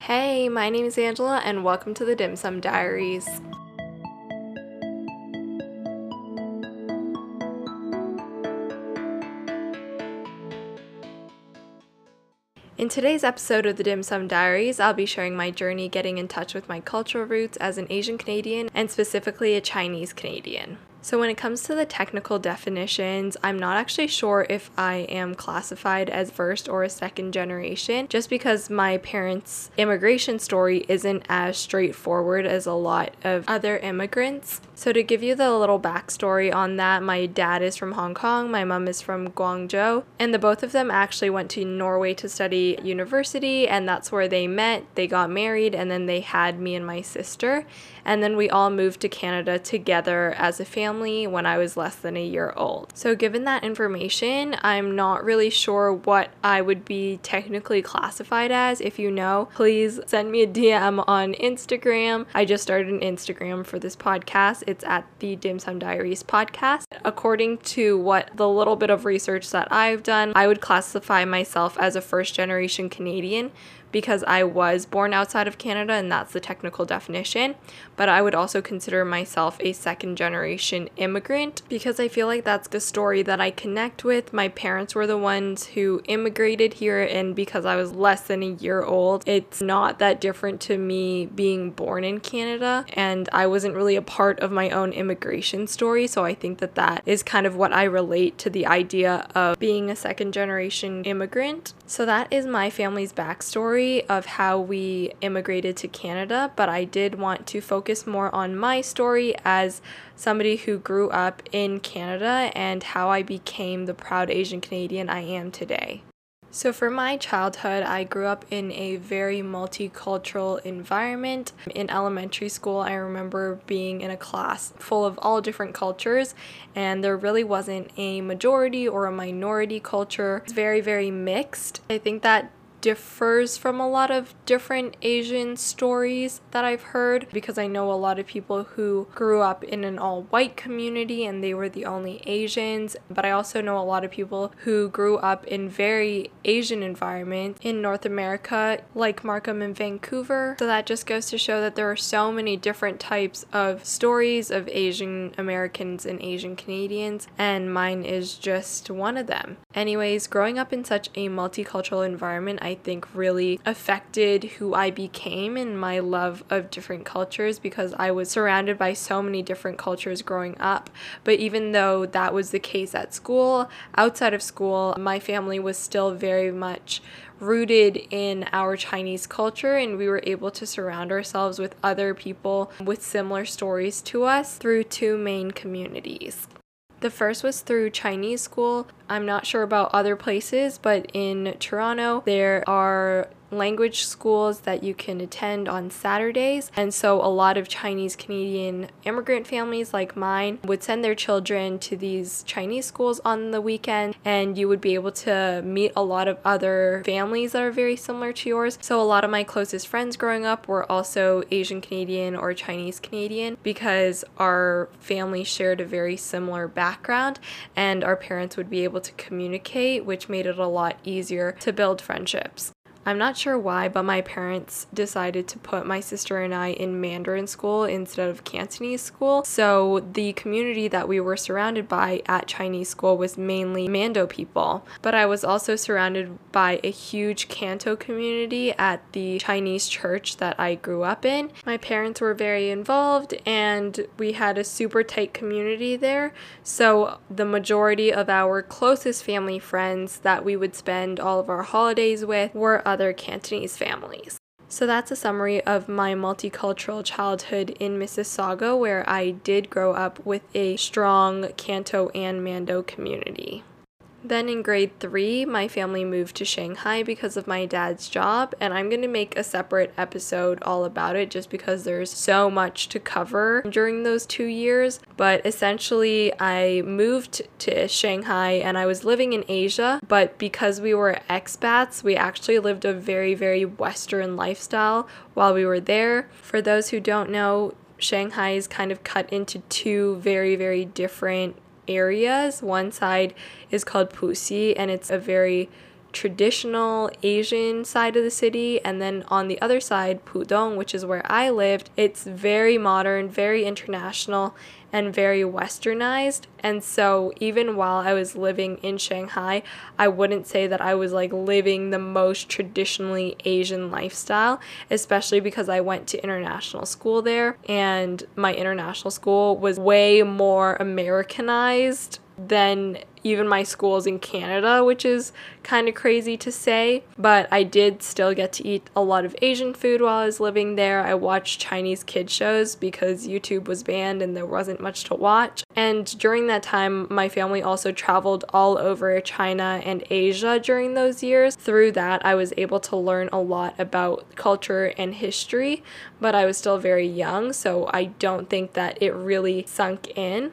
Hey, my name is Angela, and welcome to the Dim Sum Diaries. In today's episode of the Dim Sum Diaries, I'll be sharing my journey getting in touch with my cultural roots as an Asian Canadian and specifically a Chinese Canadian. So, when it comes to the technical definitions, I'm not actually sure if I am classified as first or a second generation, just because my parents' immigration story isn't as straightforward as a lot of other immigrants. So, to give you the little backstory on that, my dad is from Hong Kong, my mom is from Guangzhou, and the both of them actually went to Norway to study university, and that's where they met. They got married, and then they had me and my sister. And then we all moved to Canada together as a family when I was less than a year old. So, given that information, I'm not really sure what I would be technically classified as. If you know, please send me a DM on Instagram. I just started an Instagram for this podcast. It's at the Dim Sum Diaries podcast. According to what the little bit of research that I've done, I would classify myself as a first generation Canadian because I was born outside of Canada and that's the technical definition. But I would also consider myself a second generation immigrant because I feel like that's the story that I connect with. My parents were the ones who immigrated here, and because I was less than a year old, it's not that different to me being born in Canada. And I wasn't really a part of my own immigration story. So I think that that is kind of what I relate to the idea of being a second generation immigrant. So that is my family's backstory story of how we immigrated to Canada, but I did want to focus more on my story as somebody who grew up in Canada and how I became the proud Asian Canadian I am today. So, for my childhood, I grew up in a very multicultural environment. In elementary school, I remember being in a class full of all different cultures, and there really wasn't a majority or a minority culture. It's very, very mixed. I think that differs from a lot of different Asian stories that I've heard because I know a lot of people who grew up in an all white community and they were the only Asians, but I also know a lot of people who grew up in very Asian environments in North America, like Markham and Vancouver. So that just goes to show that there are so many different types of stories of Asian Americans and Asian Canadians, and mine is just one of them. Anyways, growing up in such a multicultural environment, I think really affected who I became and my love of different cultures because I was surrounded by so many different cultures growing up. But even though that was the case at school, outside of school, my family was still very much rooted in our Chinese culture, and we were able to surround ourselves with other people with similar stories to us through two main communities. The first was through Chinese school. I'm not sure about other places, but in Toronto, there are language schools that you can attend on Saturdays. And so a lot of Chinese Canadian immigrant families like mine would send their children to these Chinese schools on the weekend and you would be able to meet a lot of other families that are very similar to yours. So a lot of my closest friends growing up were also Asian Canadian or Chinese Canadian because our family shared a very similar background and our parents would be able to communicate, which made it a lot easier to build friendships. I'm not sure why, but my parents decided to put my sister and I in Mandarin school instead of Cantonese school. So the community that we were surrounded by at Chinese school was mainly Mando people. But I was also surrounded by a huge Canto community at the Chinese church that I grew up in. My parents were very involved and we had a super tight community there. So the majority of our closest family friends that we would spend all of our holidays with were other Cantonese families. So that's a summary of my multicultural childhood in Mississauga, where I did grow up with a strong Canto and Mando community. Then in grade three, my family moved to Shanghai because of my dad's job, and I'm to make a separate episode all about it just because there's so much to cover during those two years. But essentially, I moved to Shanghai and I was living in Asia, but because we were expats, we actually lived a very, very Western lifestyle while we were there. For those who don't know, Shanghai is kind of cut into two very, very different areas. One side is called Puxi, and it's a very traditional Asian side of the city, and then on the other side, Pudong, which is where I lived, it's very modern, very international, and very westernized. And so, even while I was living in Shanghai, I wouldn't say that I was like living the most traditionally Asian lifestyle, especially because I went to international school there, and my international school was way more Americanized than even my schools in Canada, which is kind of crazy to say. But I did still get to eat a lot of Asian food while I was living there. I watched Chinese kid shows because YouTube was banned and there wasn't much to watch. And during that time, my family also traveled all over China and Asia during those years. Through that, I was able to learn a lot about culture and history, but I was still very young, so I don't think that it really sunk in.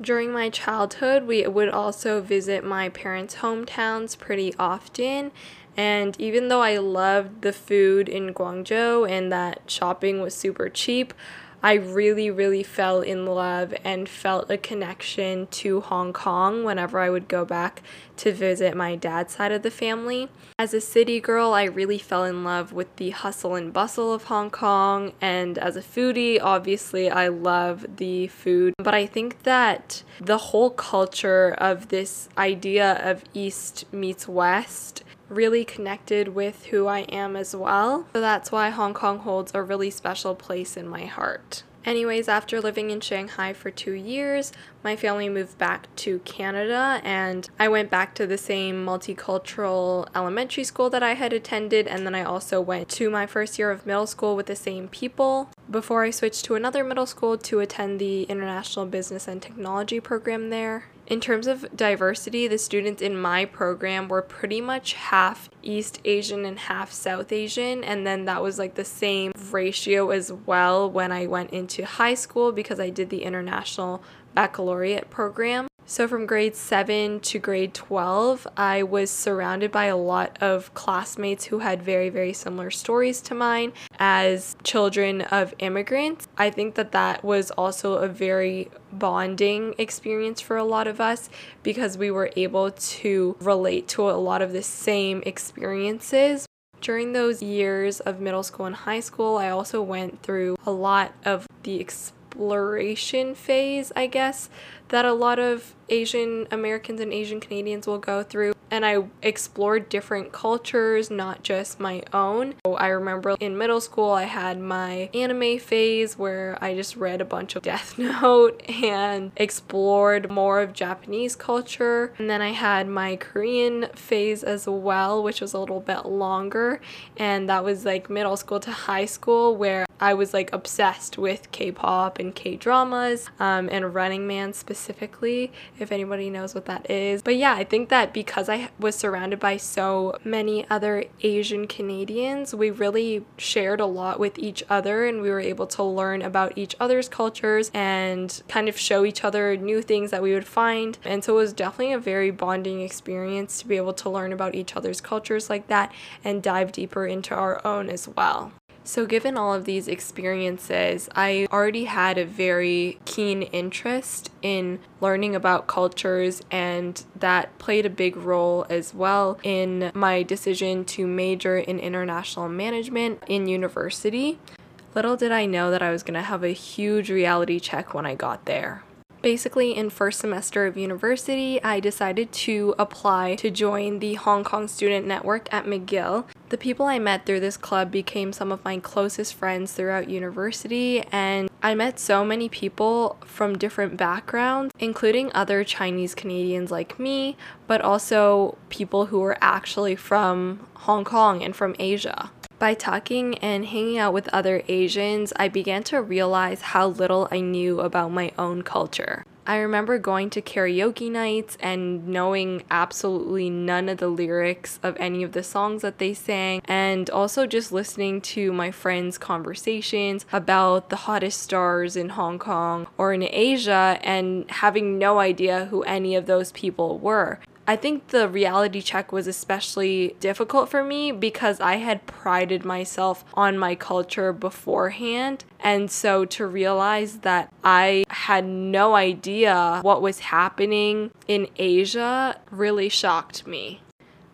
During my childhood, we would also visit my parents' hometowns pretty often. And even though I loved the food in Guangzhou and that shopping was super cheap, I really, really fell in love and felt a connection to Hong Kong whenever I would go back to visit my dad's side of the family. As a city girl, I really fell in love with the hustle and bustle of Hong Kong, and as a foodie, obviously, I love the food. But I think that the whole culture of this idea of East meets West really connected with who I am as well. So that's why Hong Kong holds a really special place in my heart. Anyways, after living in Shanghai for two years, my family moved back to Canada and I went back to the same multicultural elementary school that I had attended, and then I also went to my first year of middle school with the same people before I switched to another middle school to attend the International Business and Technology program there. In terms of diversity, the students in my program were pretty much half East Asian and half South Asian, and then that was like the same ratio as well when I went into high school because I did the International Baccalaureate program. So, from grade 7 to grade 12, I was surrounded by a lot of classmates who had very, very similar stories to mine as children of immigrants. I think that that was also a very bonding experience for a lot of us because we were able to relate to a lot of the same experiences. During those years of middle school and high school, I also went through a lot of the exploration phase, I guess, that a lot of Asian Americans and Asian Canadians will go through. And I explored different cultures, not just my own. I remember in middle school, I had my anime phase where I just read a bunch of Death Note and explored more of Japanese culture. And then I had my Korean phase as well, which was a little bit longer. And that was like middle school to high school, where I was like obsessed with K pop and K dramas um, and Running Man specifically if anybody knows what that is. But yeah, I think that because I was surrounded by so many other Asian Canadians, we really shared a lot with each other and we were able to learn about each other's cultures and kind of show each other new things that we would find. And so it was definitely a very bonding experience to be able to learn about each other's cultures like that and dive deeper into our own as well. So, given all of these experiences, I already had a very keen interest in learning about cultures, and that played a big role as well in my decision to major in international management in university. Little did I know that I was going to have a huge reality check when I got there. Basically, in first semester of university, I decided to apply to join the Hong Kong Student Network at McGill. The people I met through this club became some of my closest friends throughout university, and I met so many people from different backgrounds, including other Chinese Canadians like me, but also people who were actually from Hong Kong and from Asia. By talking and hanging out with other Asians, I began to realize how little I knew about my own culture. I remember going to karaoke nights and knowing absolutely none of the lyrics of any of the songs that they sang, and also just listening to my friends' conversations about the hottest stars in Hong Kong or in Asia and having no idea who any of those people were. I think the reality check was especially difficult for me because I had prided myself on my culture beforehand. And so to realize that I had no idea what was happening in Asia really shocked me.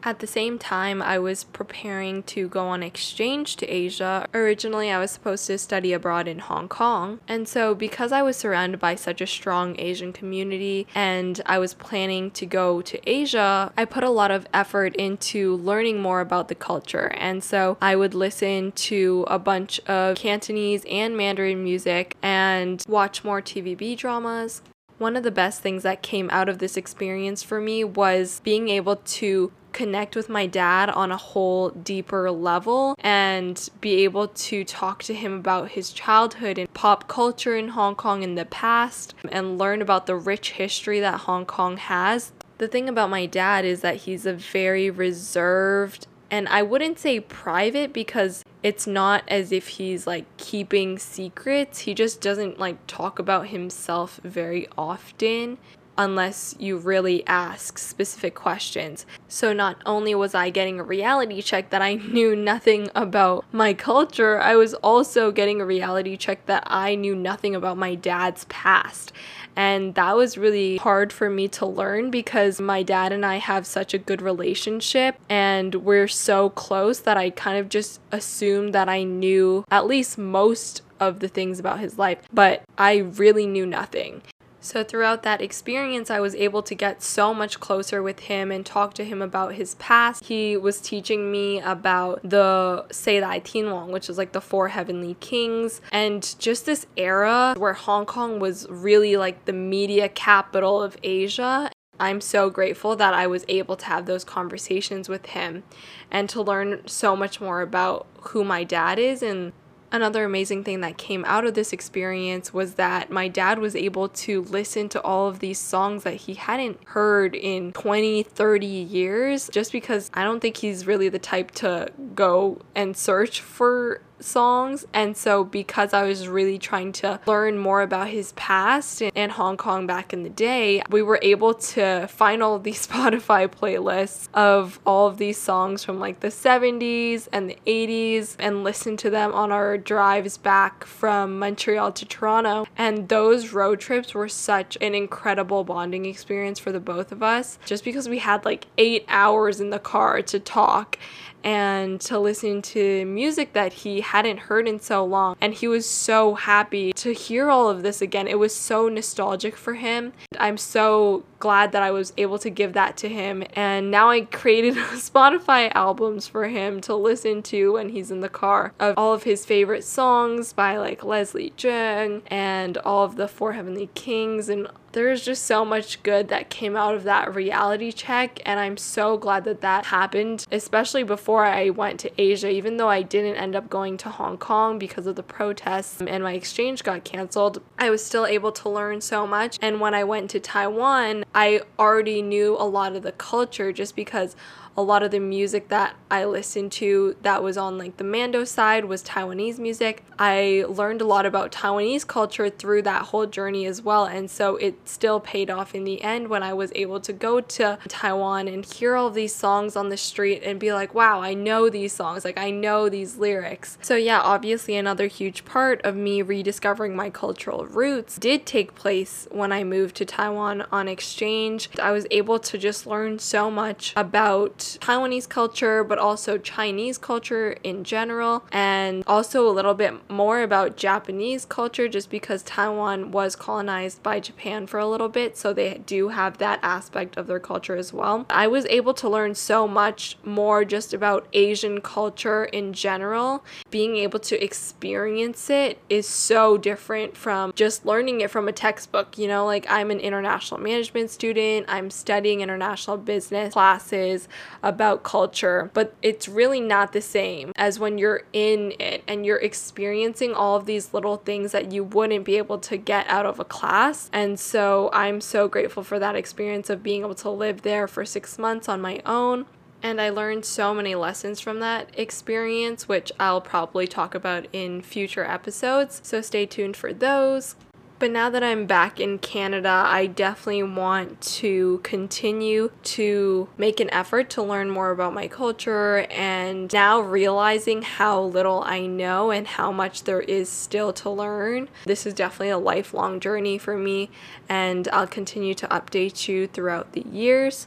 At the same time, I was preparing to go on exchange to Asia. Originally, I was supposed to study abroad in Hong Kong. And so, because I was surrounded by such a strong Asian community and I was planning to go to Asia, I put a lot of effort into learning more about the culture. And so, I would listen to a bunch of Cantonese and Mandarin music and watch more TVB dramas. One of the best things that came out of this experience for me was being able to connect with my dad on a whole deeper level and be able to talk to him about his childhood and pop culture in Hong Kong in the past and learn about the rich history that Hong Kong has. The thing about my dad is that he's a very reserved and I wouldn't say private because it's not as if he's like keeping secrets. He just doesn't like talk about himself very often unless you really ask specific questions. So, not only was I getting a reality check that I knew nothing about my culture, I was also getting a reality check that I knew nothing about my dad's past. And that was really hard for me to learn because my dad and I have such a good relationship and we're so close that I kind of just assumed that I knew at least most of the things about his life, but I really knew nothing. So, throughout that experience, I was able to get so much closer with him and talk to him about his past. He was teaching me about the Seidai Tianwang, which is like the four heavenly kings, and just this era where Hong Kong was really like the media capital of Asia. I'm so grateful that I was able to have those conversations with him and to learn so much more about who my dad is and Another amazing thing that came out of this experience was that my dad was able to listen to all of these songs that he hadn't heard in 20, 30 years just because I don't think he's really the type to go and search for songs. And so, because I was really trying to learn more about his past and Hong Kong back in the day, we were able to find all of these Spotify playlists of all of these songs from like the 70s and the 80s and listen to them on our drives back from Montreal to Toronto. And those road trips were such an incredible bonding experience for the both of us just because we had like eight hours in the car to talk and to listen to music that he hadn't heard in so long. And he was so happy to hear all of this again. It was so nostalgic for him. I'm so glad that I was able to give that to him. And now I created Spotify albums for him to listen to when he's in the car of all of his favorite songs by like Leslie Cheung and all of the Four Heavenly Kings and there's just so much good that came out of that reality check and I'm so glad that that happened especially before I went to Asia even though I didn't end up going to Hong Kong because of the protests and my exchange got canceled I was still able to learn so much and when I went to Taiwan I already knew a lot of the culture just because a lot of the music that I listened to that was on like the Mando side was Taiwanese music. I learned a lot about Taiwanese culture through that whole journey as well. And so it still paid off in the end when I was able to go to Taiwan and hear all these songs on the street and be like, wow, I know these songs. Like, I know these lyrics. So, yeah, obviously, another huge part of me rediscovering my cultural roots did take place when I moved to Taiwan on exchange. I was able to just learn so much about Taiwanese culture, but also Chinese culture in general, and also a little bit more about Japanese culture just because Taiwan was colonized by Japan for a little bit, so they do have that aspect of their culture as well. I was able to learn so much more just about Asian culture in general. Being able to experience it is so different from just learning it from a textbook. You know, like I'm an international management student, I'm studying international business classes about culture, but it's really not the same as when you're in it and you're experiencing all of these little things that you wouldn't be able to get out of a class. And so I'm so grateful for that experience of being able to live there for six months on my own. And I learned so many lessons from that experience, which I'll probably talk about in future episodes. So stay tuned for those. But now that I'm back in Canada, I definitely want to continue to make an effort to learn more about my culture and now realizing how little I know and how much there is still to learn. This is definitely a lifelong journey for me, and I'll continue to update you throughout the years.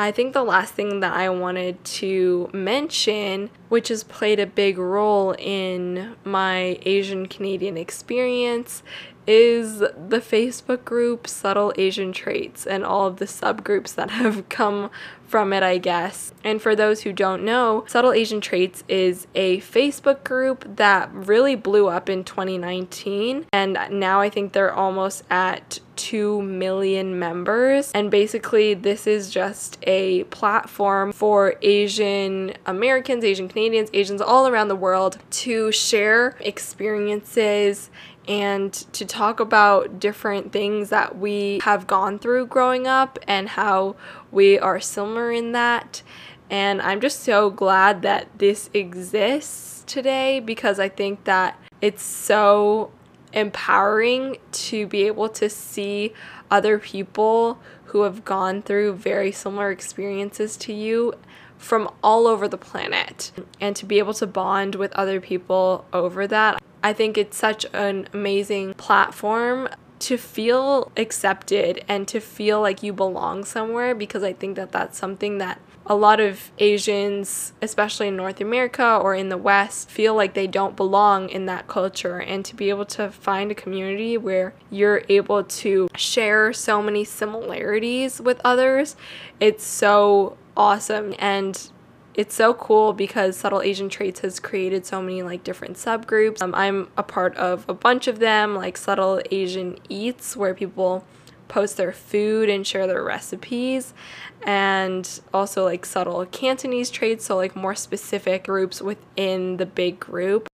I think the last thing that I wanted to mention, which has played a big role in my Asian Canadian experience, is the Facebook group Subtle Asian Traits and all of the subgroups that have come from it, I guess. And for those who don't know, Subtle Asian Traits is a Facebook group that really blew up in 2019. And now I think they're almost at 2 million members. And basically, this is just a platform for Asian Americans, Asian Canadians, Asians all around the world to share experiences and to talk about different things that we have gone through growing up and how we are similar in that. And I'm just so glad that this exists today because I think that it's so empowering to be able to see other people who have gone through very similar experiences to you from all over the planet and to be able to bond with other people over that. I think it's such an amazing platform to feel accepted and to feel like you belong somewhere because I think that that's something that a lot of Asians, especially in North America or in the West, feel like they don't belong in that culture. And to be able to find a community where you're able to share so many similarities with others, it's so awesome. And it's so cool because Subtle Asian Traits has created so many like different subgroups. Um, I'm a part of a bunch of them, like Subtle Asian Eats, where people post their food and share their recipes and also like subtle Cantonese traits, so like more specific groups within the big group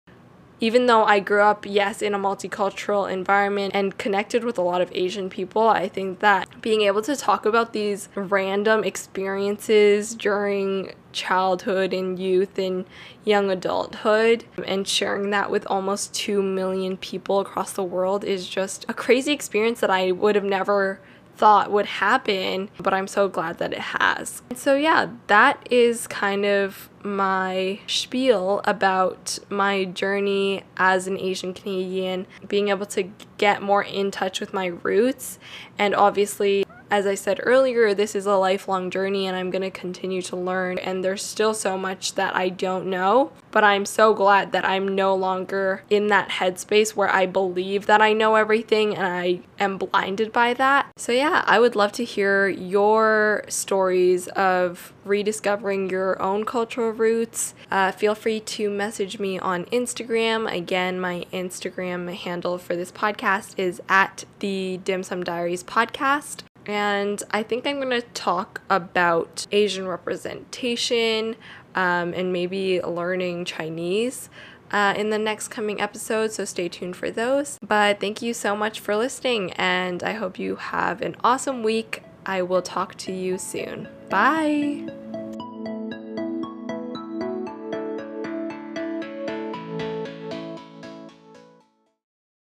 even though I grew up, yes, in a multicultural environment and connected with a lot of Asian people, I think that being able to talk about these random experiences during childhood and youth and young adulthood and sharing that with almost 2 million people across the world is just a crazy experience that I would have never thought would happen, but I'm so glad that it has. And so, yeah, that is kind of my spiel about my journey as an Asian Canadian, being able to get more in touch with my roots, and obviously as I said earlier, this is a lifelong journey and I'm going to continue to learn. And there's still so much that I don't know. But I'm so glad that I'm no longer in that headspace where I believe that I know everything and I am blinded by that. So, yeah, I would love to hear your stories of rediscovering your own cultural roots. Uh, feel free to message me on Instagram. Again, my Instagram handle for this podcast is at the Dim Sum Diaries podcast and I think I'm going to talk about Asian representation um, and maybe learning Chinese. Uh, in the next coming episode, so stay tuned for those. But thank you so much for listening, and I hope you have an awesome week. I will talk to you soon. Bye.